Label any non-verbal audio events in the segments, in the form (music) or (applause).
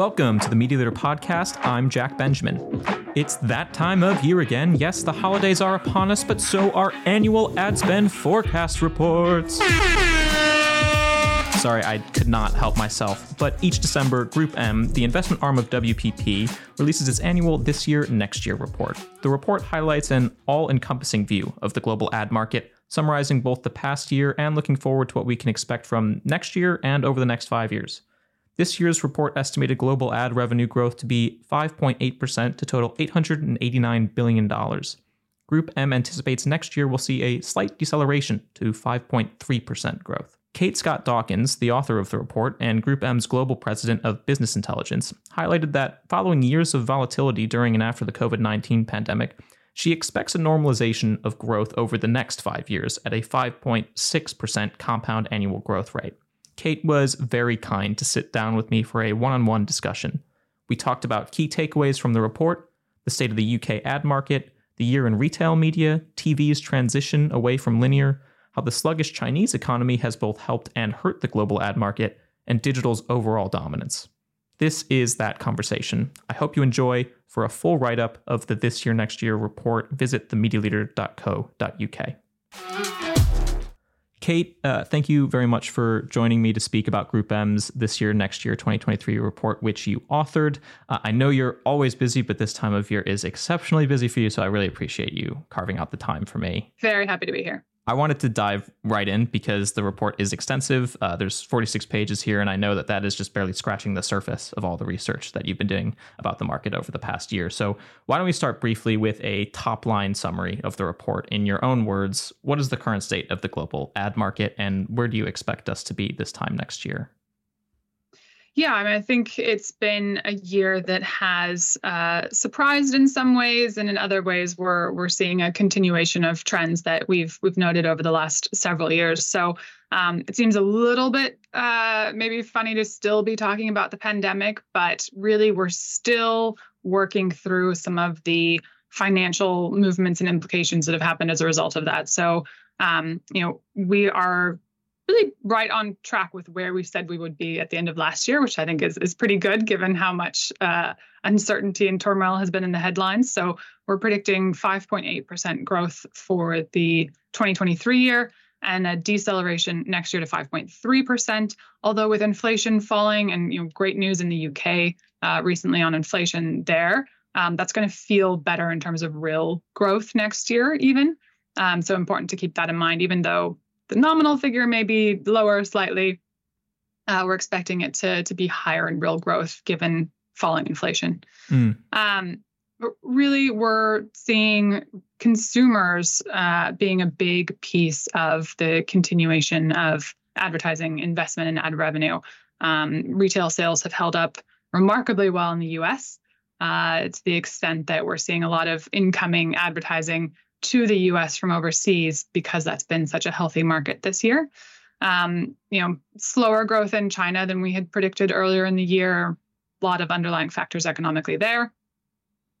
Welcome to the Media Leader Podcast. I'm Jack Benjamin. It's that time of year again. Yes, the holidays are upon us, but so are annual ad spend forecast reports. Sorry, I could not help myself. But each December, GroupM, the investment arm of WPP, releases its annual This Year, Next Year report. The report highlights an all encompassing view of the global ad market, summarizing both the past year and looking forward to what we can expect from next year and over the next five years. This year's report estimated global ad revenue growth to be 5.8% to total $889 billion. GroupM anticipates next year will see a slight deceleration to 5.3% growth. Kate Scott-Dawkins, the author of the report and GroupM's global president of business intelligence, highlighted that following years of volatility during and after the COVID 19 pandemic, she expects a normalization of growth over the next five years at a 5.6% compound annual growth rate. Kate was very kind to sit down with me for a one on one discussion. We talked about key takeaways from the report, the state of the UK ad market, the year in retail media, TV's transition away from linear, how the sluggish Chinese economy has both helped and hurt the global ad market, and digital's overall dominance. This is that conversation. I hope you enjoy. For a full write up of the This Year Next Year report, visit themedialeader.co.uk. Kate, uh, thank you very much for joining me to speak about GroupM's this year, next year, 2023 report, which you authored. Uh, I know you're always busy, but this time of year is exceptionally busy for you. So I really appreciate you carving out the time for me. Very happy to be here. I wanted to dive right in because the report is extensive. Uh, there's 46 pages here, and I know that that is just barely scratching the surface of all the research that you've been doing about the market over the past year. So, why don't we start briefly with a top line summary of the report in your own words? What is the current state of the global ad market, and where do you expect us to be this time next year? Yeah, I mean, I think it's been a year that has uh, surprised in some ways, and in other ways, we're we're seeing a continuation of trends that we've we've noted over the last several years. So um, it seems a little bit uh, maybe funny to still be talking about the pandemic, but really, we're still working through some of the financial movements and implications that have happened as a result of that. So um, you know, we are really right on track with where we said we would be at the end of last year, which I think is, is pretty good given how much uh, uncertainty and turmoil has been in the headlines. So we're predicting 5.8% growth for the 2023 year and a deceleration next year to 5.3%. Although with inflation falling and you know great news in the UK uh, recently on inflation there, um, that's going to feel better in terms of real growth next year even. Um, so important to keep that in mind, even though the nominal figure may be lower slightly. Uh, we're expecting it to, to be higher in real growth given falling inflation. Mm. Um, but really, we're seeing consumers uh, being a big piece of the continuation of advertising investment and ad revenue. Um, retail sales have held up remarkably well in the US uh, to the extent that we're seeing a lot of incoming advertising to the US from overseas because that's been such a healthy market this year. Um, you know, slower growth in China than we had predicted earlier in the year. A lot of underlying factors economically there.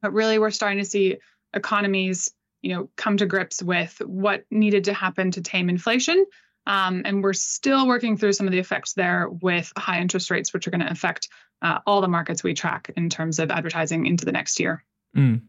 But really, we're starting to see economies, you know, come to grips with what needed to happen to tame inflation. Um, and we're still working through some of the effects there with high interest rates, which are going to affect uh, all the markets we track in terms of advertising into the next year. Mm.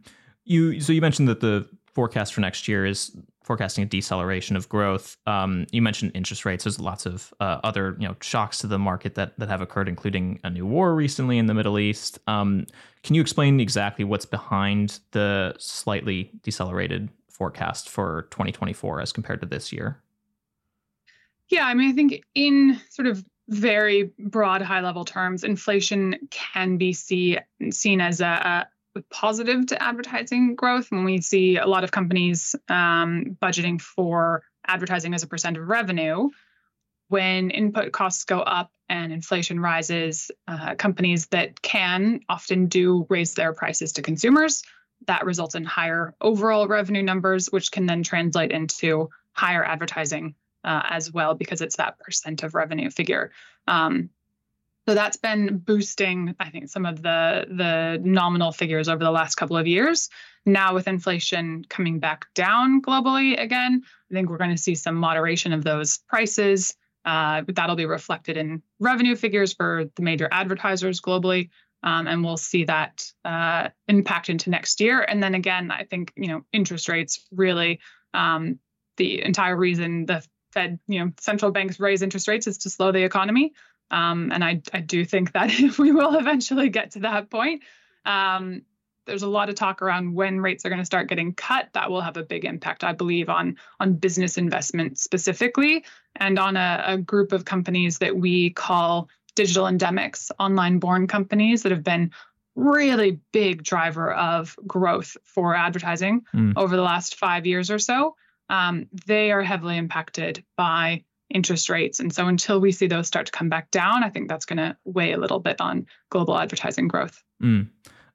You so you mentioned that the forecast for next year is forecasting a deceleration of growth. Um, you mentioned interest rates. There's lots of uh, other you know shocks to the market that that have occurred, including a new war recently in the Middle East. Um, can you explain exactly what's behind the slightly decelerated forecast for 2024 as compared to this year? Yeah, I mean, I think in sort of very broad, high level terms, inflation can be see, seen as a, positive to advertising growth when we see a lot of companies um, budgeting for advertising as a percent of revenue. When input costs go up and inflation rises, uh, companies that can often do raise their prices to consumers. That results in higher overall revenue numbers, which can then translate into higher advertising uh, as well because it's that percent of revenue figure. Um, so that's been boosting, I think, some of the the nominal figures over the last couple of years. Now with inflation coming back down globally again, I think we're going to see some moderation of those prices. Uh, that'll be reflected in revenue figures for the major advertisers globally. Um, and we'll see that uh, impact into next year. And then again, I think you know interest rates really um, the entire reason the Fed, you know, central banks raise interest rates is to slow the economy. Um, and I, I do think that if (laughs) we will eventually get to that point, um, there's a lot of talk around when rates are going to start getting cut. That will have a big impact, I believe, on on business investment specifically, and on a, a group of companies that we call digital endemics, online born companies that have been really big driver of growth for advertising mm. over the last five years or so. Um, they are heavily impacted by interest rates. And so until we see those start to come back down, I think that's going to weigh a little bit on global advertising growth. Mm.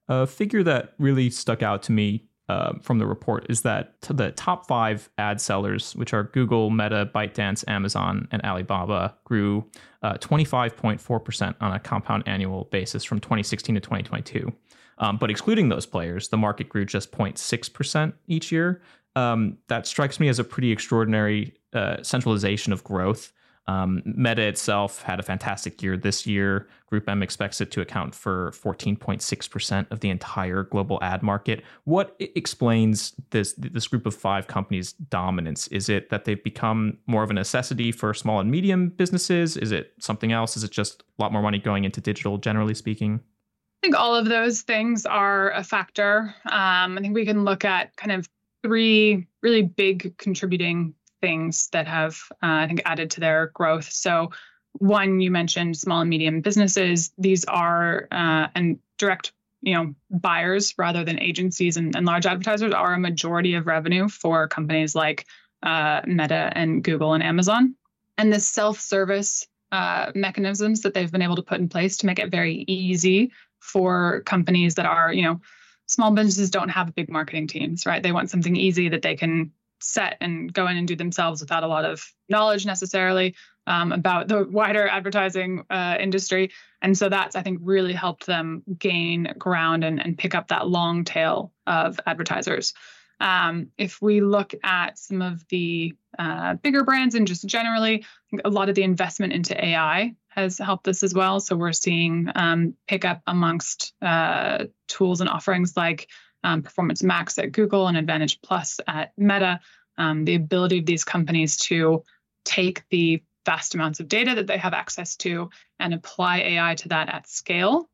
A figure that really stuck out to me uh, from the report is that the top five ad sellers, which are Google, Meta, ByteDance, Amazon, and Alibaba, grew uh, 25.4% on a compound annual basis from 2016 to 2022. Um, but excluding those players, the market grew just 0.6% each year. Um, that strikes me as a pretty extraordinary uh, centralization of growth. Um, Meta itself had a fantastic year this year. GroupM expects it to account for 14.6% of the entire global ad market. What explains this this group of five companies' dominance? Is it that they've become more of a necessity for small and medium businesses? Is it something else? Is it just a lot more money going into digital, generally speaking? I think all of those things are a factor. Um, I think we can look at kind of three really big contributing things that have, uh, I think, added to their growth. So, one, you mentioned small and medium businesses. These are uh, and direct, you know, buyers rather than agencies and, and, large advertisers are a majority of revenue for companies like uh, Meta and Google and Amazon. And the self-service uh, mechanisms that they've been able to put in place to make it very easy for companies that are, you know, small businesses don't have big marketing teams, right? They want something easy that they can set and go in and do themselves without a lot of knowledge necessarily um, about the wider advertising uh, industry. And so that's, I think, really helped them gain ground and, and pick up that long tail of advertisers. Um, if we look at some of the uh, bigger brands and just generally, a lot of the investment into AI has helped us as well. So we're seeing um, pickup amongst uh, tools and offerings like um, Performance Max at Google and Advantage Plus at Meta. Um, the ability of these companies to take the vast amounts of data that they have access to and apply AI to that at scale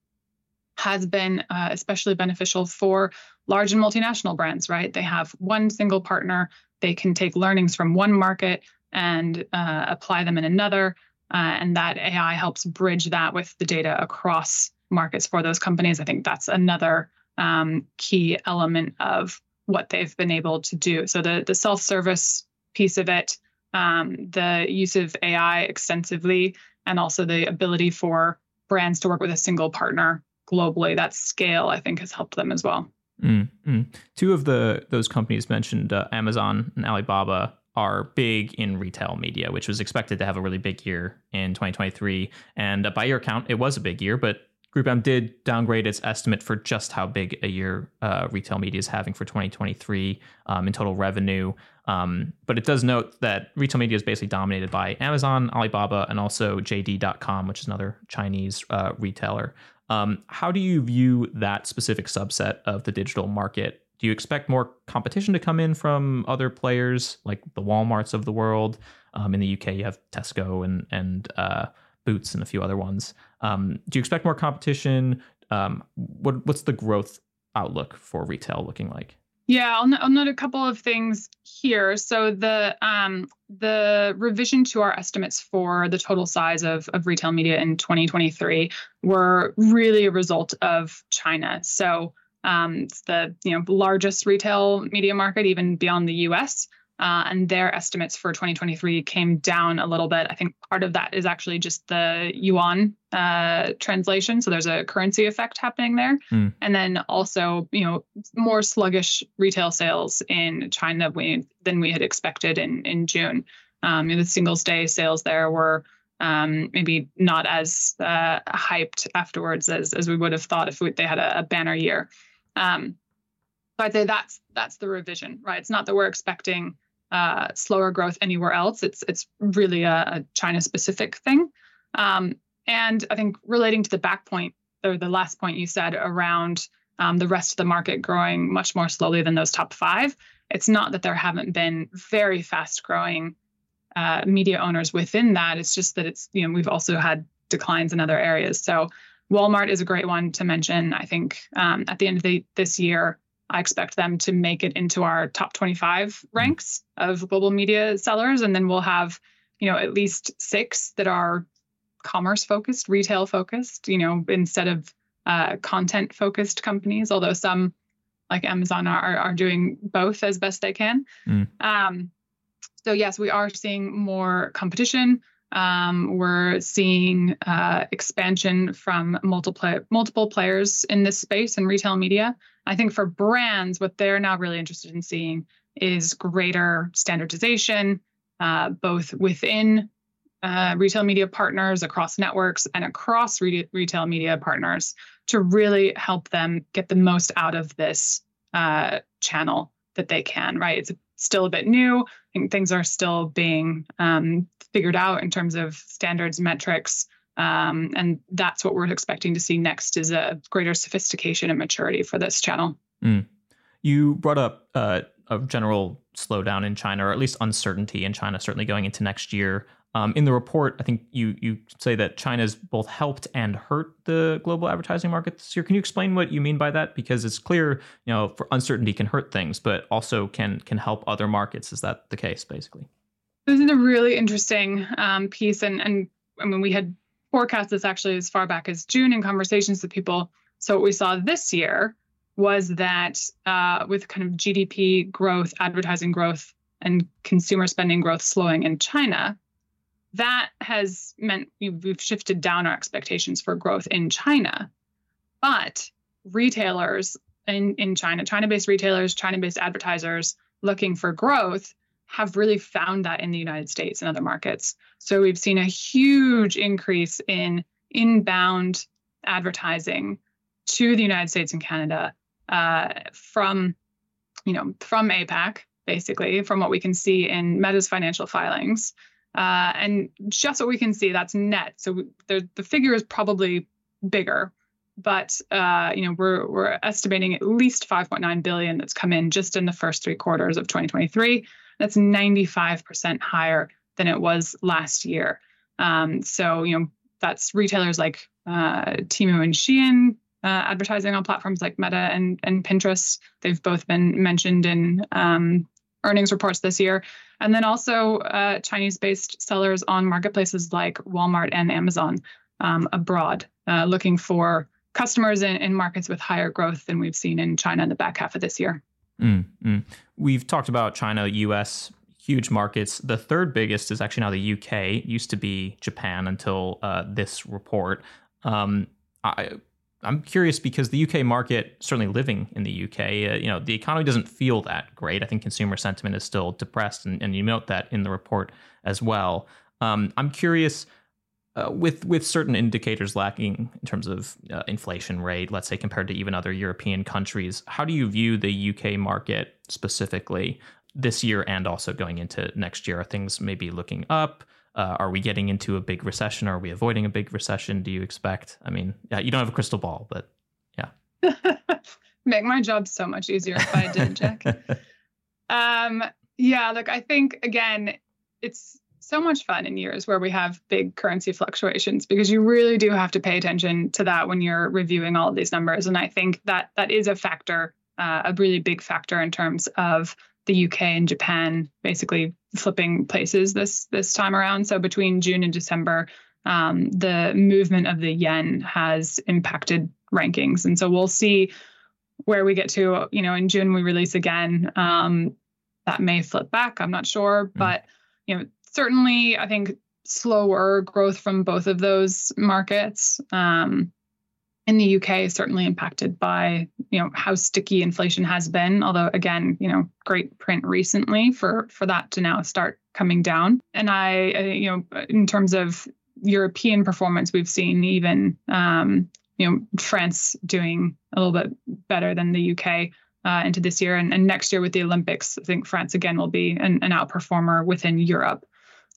has been uh, especially beneficial for large and multinational brands, right? They have one single partner, they can take learnings from one market and uh, apply them in another. Uh, and that AI helps bridge that with the data across markets for those companies. I think that's another um, key element of what they've been able to do. So the the self service piece of it, um, the use of AI extensively, and also the ability for brands to work with a single partner globally. That scale, I think, has helped them as well. Mm-hmm. Two of the those companies mentioned, uh, Amazon and Alibaba, are big in retail media, which was expected to have a really big year in 2023. And uh, by your count, it was a big year, but GroupM did downgrade its estimate for just how big a year uh, retail media is having for 2023 um, in total revenue. Um, but it does note that retail media is basically dominated by Amazon, Alibaba, and also JD.com, which is another Chinese uh, retailer. Um, how do you view that specific subset of the digital market? Do you expect more competition to come in from other players like the WalMarts of the world? Um, in the UK, you have Tesco and and uh, Boots and a few other ones. Um, do you expect more competition? Um, what what's the growth outlook for retail looking like? Yeah, I'll, note a couple of things here. So the um, the revision to our estimates for the total size of, of retail media in 2023 were really a result of China. So um, it's the you know largest retail media market, even beyond the U.S. Uh, and their estimates for 2023 came down a little bit. I think part of that is actually just the yuan uh, translation. So there's a currency effect happening there. Mm. And then also, you know, more sluggish retail sales in China we, than we had expected in, in June. Um, the Singles Day sales there were um, maybe not as uh, hyped afterwards as, as we would have thought if we, they had a, a banner year. Um, so I'd say that's that's the revision, right? It's not that we're expecting uh, slower growth anywhere else. It's it's really a, a China specific thing. Um, and I think relating to the back point the, the last point you said around um, the rest of the market growing much more slowly than those top five. It's not that there haven't been very fast growing uh, media owners within that. It's just that it's, you know, we've also had declines in other areas. So Walmart is a great one to mention. I think um, at the end of the, this year, I expect them to make it into our top 25 mm-hmm. ranks of global media sellers. And then we'll have, you know, at least six that are commerce focused, retail focused, you know, instead of uh, content focused companies, although some like Amazon are, are doing both as best they can. Mm. Um, so, yes, we are seeing more competition. Um, we're seeing uh, expansion from multiple multiple players in this space in retail media. I think for brands, what they're now really interested in seeing is greater standardization, uh, both within uh, retail media partners, across networks, and across re- retail media partners to really help them get the most out of this uh, channel that they can. Right? It's still a bit new. I think things are still being um, figured out in terms of standards, metrics, um, and that's what we're expecting to see next is a greater sophistication and maturity for this channel. Mm. You brought up uh, a general slowdown in China, or at least uncertainty in China, certainly going into next year. Um, in the report, I think you you say that China's both helped and hurt the global advertising market this year. Can you explain what you mean by that? Because it's clear, you know, for uncertainty can hurt things, but also can can help other markets. Is that the case, basically? This is a really interesting um, piece, and and I mean, we had forecast this actually as far back as June in conversations with people. So what we saw this year was that uh, with kind of GDP growth, advertising growth, and consumer spending growth slowing in China, that has meant we've shifted down our expectations for growth in China. But retailers in, in China, China based retailers, China based advertisers looking for growth have really found that in the United States and other markets. So we've seen a huge increase in inbound advertising to the United States and Canada uh, from, you know, from APAC, basically, from what we can see in Meta's financial filings. Uh, and just what we can see, that's net. So the, the figure is probably bigger, but uh, you know we're we're estimating at least 5.9 billion that's come in just in the first three quarters of 2023. That's 95% higher than it was last year. Um, so you know that's retailers like uh, Temu and Shein uh, advertising on platforms like Meta and and Pinterest. They've both been mentioned in um, earnings reports this year. And then also uh, Chinese based sellers on marketplaces like Walmart and Amazon um, abroad, uh, looking for customers in, in, markets with higher growth than we've seen in China in the back half of this year. Mm-hmm. We've talked about China, US, huge markets. The third biggest is actually now the UK. It used to be Japan until uh, this report. Um, I, I'm curious because the UK market, certainly living in the UK, uh, you know, the economy doesn't feel that great. I think consumer sentiment is still depressed, and, and you note that in the report as well. Um, I'm curious. Uh, with with certain indicators lacking in terms of uh, inflation rate, let's say compared to even other European countries, how do you view the UK market specifically this year and also going into next year? Are things maybe looking up? Uh, are we getting into a big recession? Are we avoiding a big recession? Do you expect? I mean, yeah, you don't have a crystal ball, but yeah. (laughs) Make my job so much easier if I did, Jack. (laughs) um, yeah, look, I think again, it's so much fun in years where we have big currency fluctuations because you really do have to pay attention to that when you're reviewing all of these numbers. And I think that that is a factor, uh, a really big factor in terms of the UK and Japan basically flipping places this this time around. So between June and December, um, the movement of the yen has impacted rankings, and so we'll see where we get to. You know, in June we release again. Um, that may flip back. I'm not sure, mm. but you know, certainly I think slower growth from both of those markets. Um, in the UK is certainly impacted by you know how sticky inflation has been although again you know great print recently for for that to now start coming down. And I you know in terms of European performance we've seen even um, you know France doing a little bit better than the UK uh, into this year. And, and next year with the Olympics I think France again will be an, an outperformer within Europe.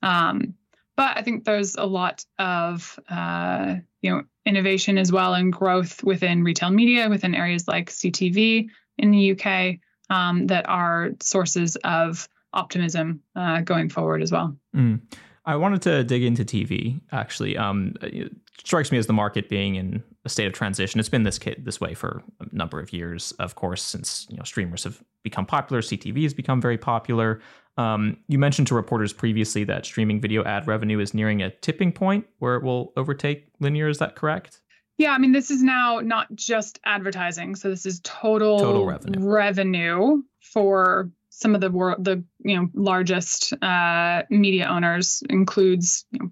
Um, but I think there's a lot of uh, you know innovation as well and growth within retail media within areas like CTV in the UK um, that are sources of optimism uh, going forward as well. Mm. I wanted to dig into TV. Actually, um, it strikes me as the market being in a state of transition. It's been this this way for a number of years, of course, since you know streamers have become popular. CTV has become very popular. Um, you mentioned to reporters previously that streaming video ad revenue is nearing a tipping point where it will overtake linear. Is that correct? Yeah, I mean, this is now not just advertising. So this is total, total revenue. revenue for some of the world, the you know largest uh, media owners includes you know,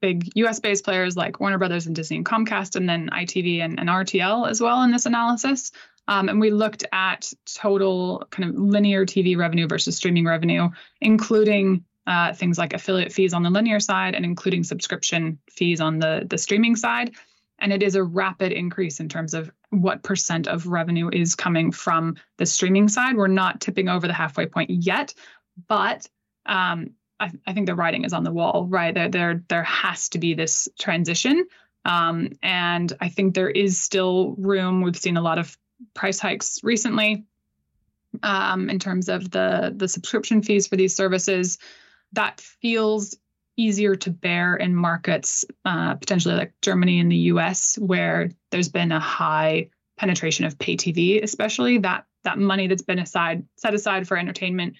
big U.S. based players like Warner Brothers and Disney and Comcast, and then ITV and, and RTL as well in this analysis. Um, and we looked at total kind of linear TV revenue versus streaming revenue, including uh, things like affiliate fees on the linear side and including subscription fees on the the streaming side. And it is a rapid increase in terms of what percent of revenue is coming from the streaming side. We're not tipping over the halfway point yet, but um, I, I, think the writing is on the wall, right? There, there, there has to be this transition. Um, and I think there is still room. We've seen a lot of price hikes recently um, in terms of the the subscription fees for these services. That feels easier to bear in markets uh, potentially like Germany and the US, where there's been a high penetration of pay TV, especially that that money that's been aside set aside for entertainment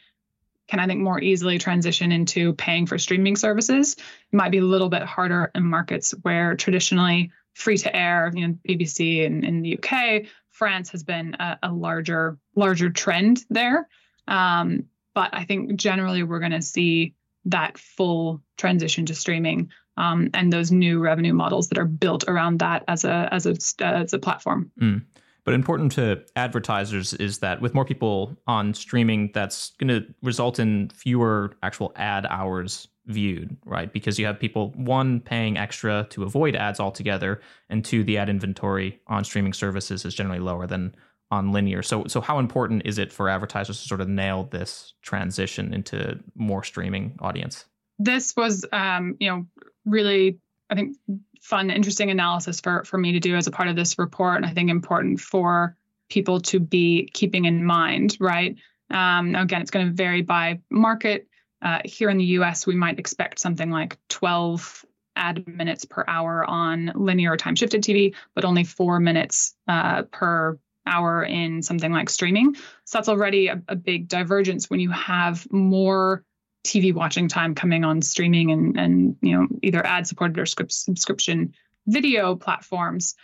can I think more easily transition into paying for streaming services. It might be a little bit harder in markets where traditionally free to air, you know, BBC in, in the UK, France has been a, a larger larger trend there. Um, but I think generally we're going to see that full transition to streaming um, and those new revenue models that are built around that as a as a as a platform. Mm. But important to advertisers is that with more people on streaming, that's going to result in fewer actual ad hours viewed, right? Because you have people one paying extra to avoid ads altogether, and two, the ad inventory on streaming services is generally lower than on linear. So so how important is it for advertisers to sort of nail this transition into more streaming audience? This was um, you know, really I think fun, interesting analysis for for me to do as a part of this report. And I think important for people to be keeping in mind, right? Um, again, it's going to vary by market. Uh, here in the US, we might expect something like 12 ad minutes per hour on linear time shifted TV, but only four minutes uh, per hour in something like streaming. So that's already a, a big divergence when you have more TV watching time coming on streaming and and you know either ad supported or script subscription video platforms.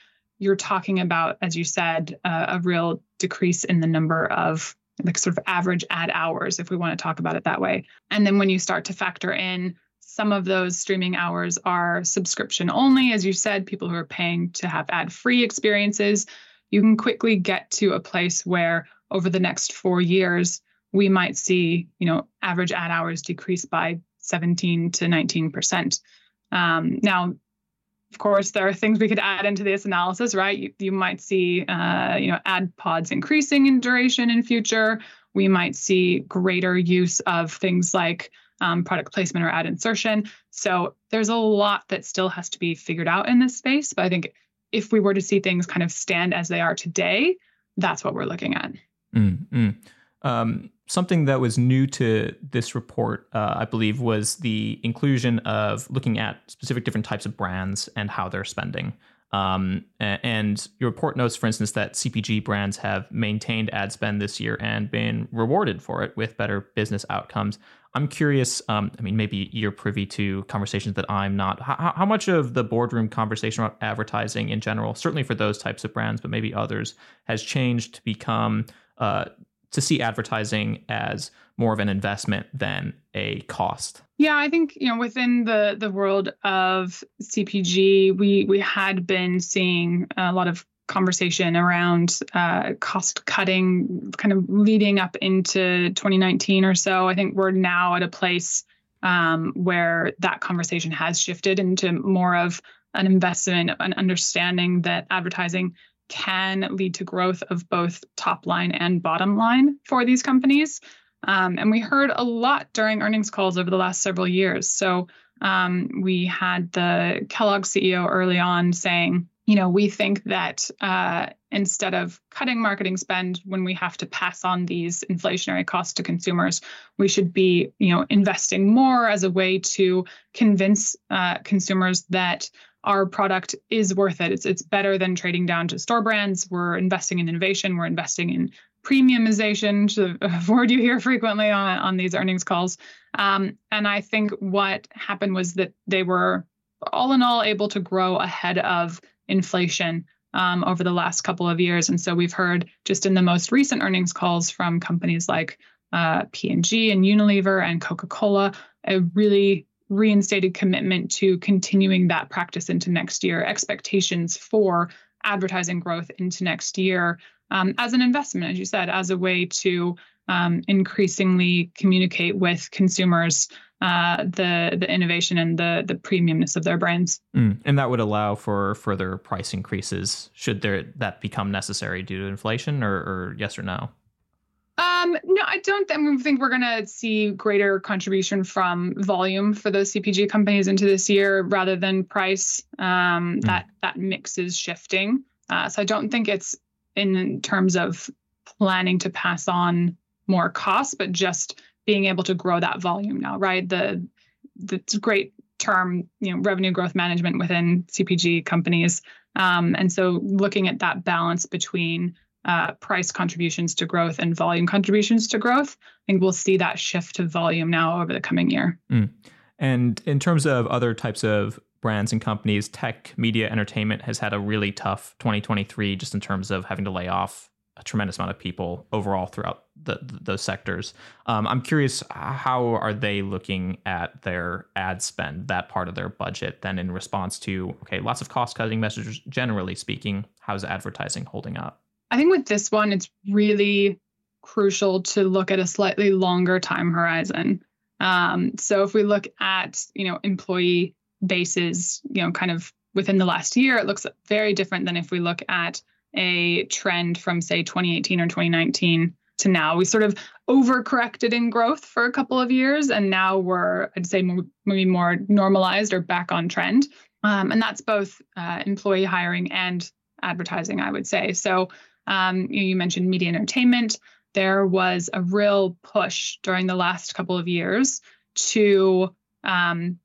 You're talking about, as you said, uh, a real decrease in the number of like sort of average ad hours, if we want to talk about it that way. And then when you start to factor in some of those streaming hours are subscription only, as you said, people who are paying to have ad free experiences you can quickly get to a place where over the next four years, we might see, you know, average ad hours decrease by 17 to 19 percent. Um, now, of course, there are things we could add into this analysis, right? You, you might see, uh, you know, ad pods increasing in duration in future. We might see greater use of things like um, product placement or ad insertion. So there's a lot that still has to be figured out in this space. But I think if we were to see things kind of stand as they are today, that's what we're looking at. Mm-hmm. Um, something that was new to this report, uh, I believe, was the inclusion of looking at specific different types of brands and how they're spending. Um, and your report notes, for instance, that CPG brands have maintained ad spend this year and been rewarded for it with better business outcomes. I'm curious. Um, I mean, maybe you're privy to conversations that I'm not. How, how, much of the boardroom conversation about advertising in general, certainly for those types of brands, but maybe others, has changed to become uh, to see advertising as more of an investment than a cost? Yeah, I think you know within the the world of CPG, we we had been seeing a lot of conversation around uh, cost cutting, kind of leading up into 2019 or so. I think we're now at a place um, where that conversation has shifted into more of an investment, an understanding that advertising can lead to growth of both top line and bottom line for these companies. Um, and we heard a lot during earnings calls over the last several years. So um, we had the Kellogg CEO early on saying, you know, we think that uh, instead of cutting marketing spend when we have to pass on these inflationary costs to consumers, we should be, you know, investing more as a way to convince uh, consumers that our product is worth it. It's it's better than trading down to store brands. We're investing in innovation. We're investing in premiumization, a (laughs) word you hear frequently on, on these earnings calls. Um, and I think what happened was that they were all in all able to grow ahead of inflation um, over the last couple of years. And so we've heard just in the most recent earnings calls from companies like uh, P&G and Unilever and Coca-Cola, a really reinstated commitment to continuing that practice into next year, expectations for advertising growth into next year um, as an investment, as you said, as a way to um, increasingly communicate with consumers uh, the the innovation and the the premiumness of their brands. Mm. And that would allow for further price increases should there that become necessary due to inflation, or, or yes or no? Um, no, I don't th- think we're going to see greater contribution from volume for those CPG companies into this year rather than price. Um, mm. That that mix is shifting, uh, so I don't think it's in terms of planning to pass on more costs, but just being able to grow that volume now, right? The the great term, you know, revenue growth management within CPG companies. Um, and so looking at that balance between uh, price contributions to growth and volume contributions to growth, I think we'll see that shift to volume now over the coming year. Mm. And in terms of other types of brands and companies, tech, media, entertainment has had a really tough 2023 just in terms of having to lay off a tremendous amount of people overall throughout the, the, those sectors. Um, I'm curious, how are they looking at their ad spend, that part of their budget, then in response to okay, lots of cost cutting measures, Generally speaking, how's advertising holding up? I think with this one, it's really crucial to look at a slightly longer time horizon. Um, so if we look at you know employee bases, you know, kind of within the last year, it looks very different than if we look at a trend from say 2018 or 2019 to now. We sort of overcorrected in growth for a couple of years, and now we're, I'd say, maybe more normalized or back on trend. Um, and that's both uh, employee hiring and advertising, I would say. So um, you, you mentioned media entertainment. There was a real push during the last couple of years to um,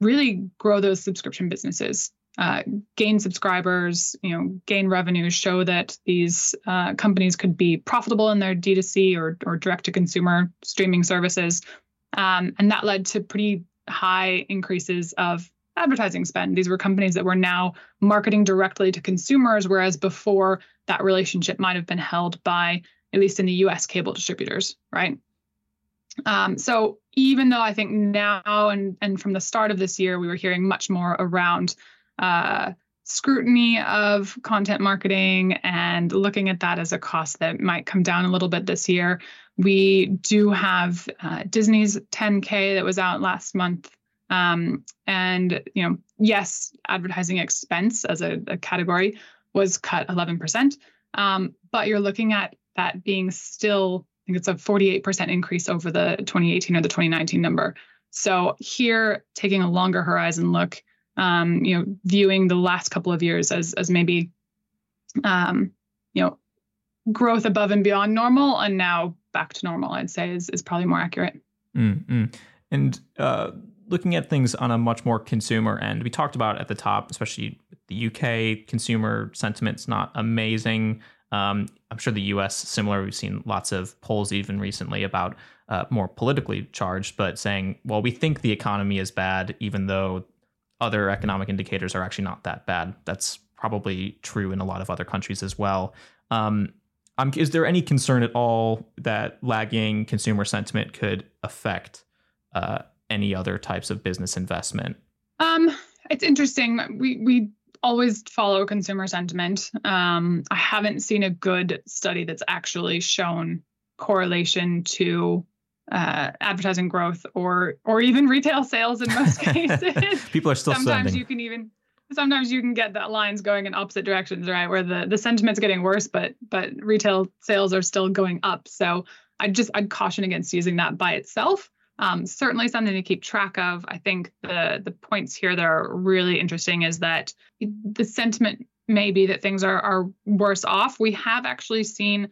really grow those subscription businesses uh, gain subscribers, you know, gain revenue, show that these uh, companies could be profitable in their D2C or, or direct to consumer streaming services. Um, and that led to pretty high increases of advertising spend. These were companies that were now marketing directly to consumers, whereas before that relationship might have been held by, at least in the US, cable distributors, right? Um, so even though I think now and and from the start of this year, we were hearing much more around uh, scrutiny of content marketing and looking at that as a cost that might come down a little bit this year. We do have uh, Disney's 10K that was out last month. Um, and, you know, yes, advertising expense as a, a category was cut 11%. Um, but you're looking at that being still, I think it's a 48% increase over the 2018 or the 2019 number. So here, taking a longer horizon look, um, you know, viewing the last couple of years as as maybe, um, you know, growth above and beyond normal, and now back to normal. I'd say is is probably more accurate. Mm-hmm. And uh, looking at things on a much more consumer end, we talked about at the top, especially the UK consumer sentiment's not amazing. Um, I'm sure the U.S. similar. We've seen lots of polls even recently about uh, more politically charged, but saying, well, we think the economy is bad, even though other economic indicators are actually not that bad. That's probably true in a lot of other countries as well. Um, um, is there any concern at all that lagging consumer sentiment could affect uh, any other types of business investment? Um, it's interesting. We we always follow consumer sentiment. Um, I haven't seen a good study that's actually shown correlation to uh, advertising growth or or even retail sales in most (laughs) cases. People are still sometimes sending. you can even sometimes you can get that lines going in opposite directions, right? Where the the sentiment's getting worse, but but retail sales are still going up. So I just I'd caution against using that by itself. Um, certainly something to keep track of. I think the the points here that are really interesting is that the sentiment may be that things are are worse off. We have actually seen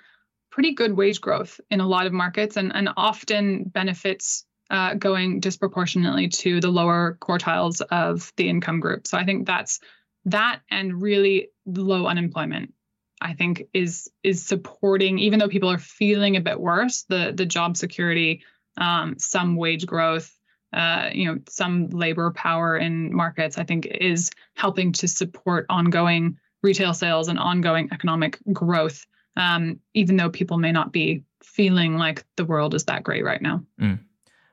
pretty good wage growth in a lot of markets, and and often benefits uh, going disproportionately to the lower quartiles of the income group. So I think that's that and really low unemployment I think is is supporting, even though people are feeling a bit worse, the the job security, um, some wage growth, uh, you know, some labor power in markets, I think is helping to support ongoing retail sales and ongoing economic growth, um, even though people may not be feeling like the world is that great right now. Mm.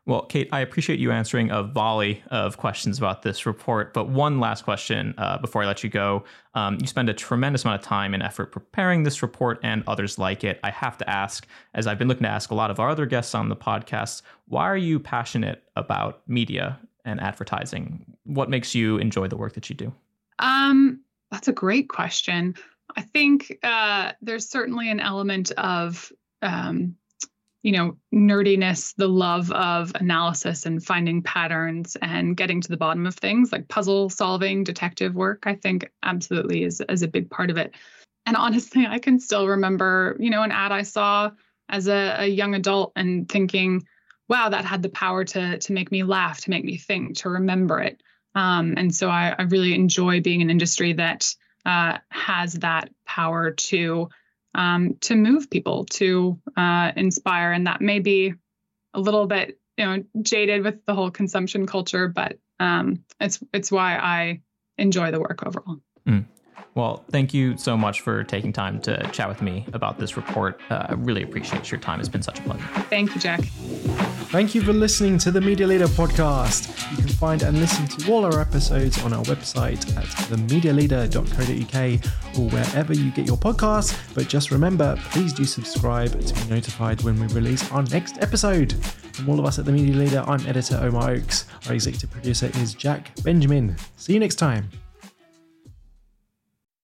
Well, Kate, I appreciate you answering a volley of questions about this report. But one last question uh, before I let you go. Um, you spend a tremendous amount of time and effort preparing this report and others like it. I have to ask, as I've been looking to ask a lot of our other guests on the podcast, why are you passionate about media and advertising? What makes you enjoy the work that you do? Um, that's a great question. I think uh, there's certainly an element of um, you know nerdiness the love of analysis and finding patterns and getting to the bottom of things like puzzle solving detective work i think absolutely is, is a big part of it. And honestly i can still remember you know an ad i saw as a, a young adult and thinking wow that had the power to to make me laugh to make me think to remember it. Um, and so I, I really enjoy being an industry that uh, has that power to um, to move people, to uh, inspire. And that may be a little bit, you know, jaded with the whole consumption culture, but um, it's it's why I enjoy the work overall. Mm. Well, thank you so much for taking time to chat with me about this report. Uh, I really appreciate your time. It's been such a pleasure. Thank you, Jack. Thank you for listening to the Media Leader podcast. You can find and listen to all our episodes on our website at themedialeader.co.uk or wherever you get your podcasts. But just remember, please do subscribe to be notified when we release our next episode. From all of us at The Media Leader, I'm editor Omar Oakes. Our executive producer is Jack Benjamin. See you next time.